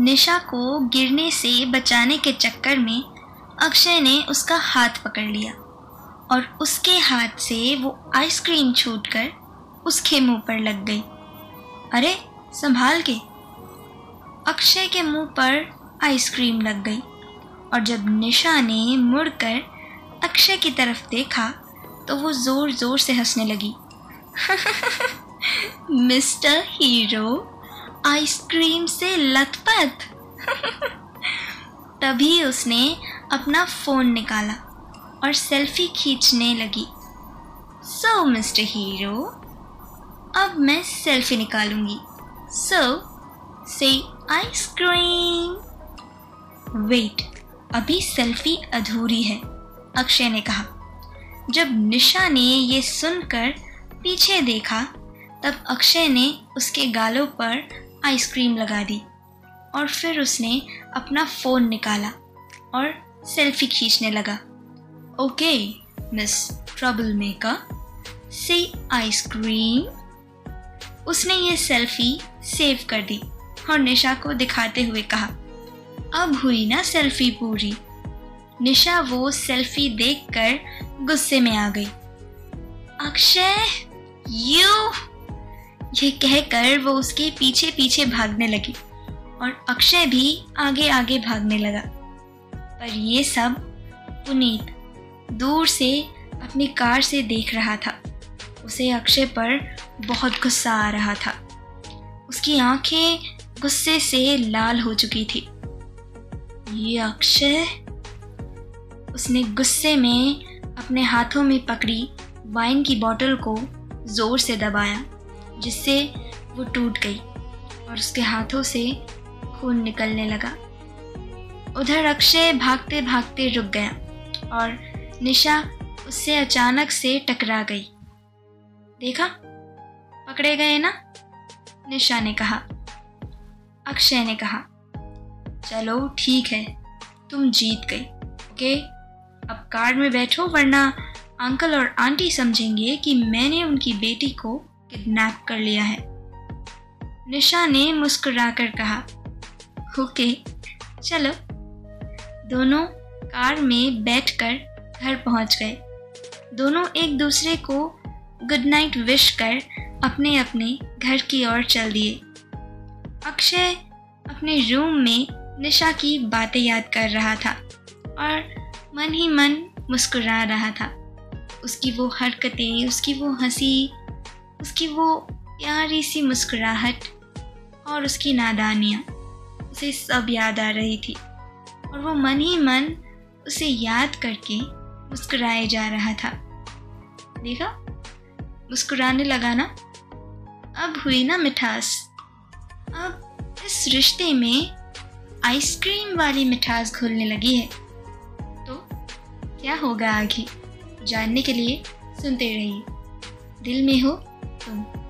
निशा को गिरने से बचाने के चक्कर में अक्षय ने उसका हाथ पकड़ लिया और उसके हाथ से वो आइसक्रीम छूटकर उसके मुँह पर लग गई। अरे, संभाल के। अक्षय के मुँह पर आइसक्रीम लग गई और जब निशा ने मुड़कर अक्षय की तरफ़ देखा तो वो ज़ोर ज़ोर से हंसने लगी। मिस्टर हीरो आइसक्रीम से लथपथ। तभी उसने अपना फ़ोन निकाला और सेल्फी खींचने लगी। सो मिस्टर हीरो अब मैं सेल्फी निकालूँगी। सो से आइसक्रीम वेट अभी सेल्फी अधूरी है, अक्षय ने कहा। जब निशा ने ये सुनकर पीछे देखा, तब अक्षय ने उसके गालों पर आइसक्रीम लगा दी और फिर उसने अपना फ़ोन निकाला और सेल्फी खींचने लगा। ओके, मिस ट्रबल मेकर से आइसक्रीम। उसने ये सेल्फी सेव कर दी और निशा को दिखाते हुए कहा, अब हुई ना सेल्फी पूरी। निशा वो सेल्फी देखकर गुस्से में आ गई। अक्षय यू ये कहकर वो उसके पीछे पीछे भागने लगी और अक्षय भी आगे आगे भागने लगा। पर ये सब पुनीत दूर से अपनी कार से देख रहा था। उसे अक्षय पर बहुत गुस्सा आ रहा था। उसकी आँखें गुस्से से लाल हो चुकी थी। ये अक्षय? उसने गुस्से में अपने हाथों में पकड़ी वाइन की बोतल को ज़ोर से दबाया। जिससे वो टूट गई और उसके हाथों से खून निकलने लगा। उधर अक्षय भागते भागते रुक गया और निशा उससे अचानक से टकरा गई। देखा? पकड़े गए ना? निशा ने कहा। अक्षय ने कहा, चलो, ठीक है, तुम जीत गई, ओके? अब कार में बैठो, वरना अंकल और आंटी समझेंगे कि मैंने उनकी बेटी को किडनैप कर लिया है। निशा ने मुस्कुराकर कहा, ओके, चलो। दोनों कार में बैठकर घर पहुँच गए। दोनों एक दूसरे को गुड नाइट विश कर अपने अपने घर की ओर चल दिए। अक्षय अपने रूम में निशा की बातें याद कर रहा था और मन ही मन मुस्कुरा रहा था। उसकी वो हरकतें, उसकी वो हँसी उसकी वो प्यारी सी मुस्कुराहट और उसकी नादानियाँ, उसे सब याद आ रही थी। और वो मन ही मन उसे याद करके मुस्कुराए जा रहा था। देखा? मुस्कुराने लगा ना? अब हुई ना मिठास। अब इस रिश्ते में आइसक्रीम वाली मिठास घुलने लगी है। तो क्या होगा आगे? जानने के लिए सुनते रहिए। दिल में हो तुम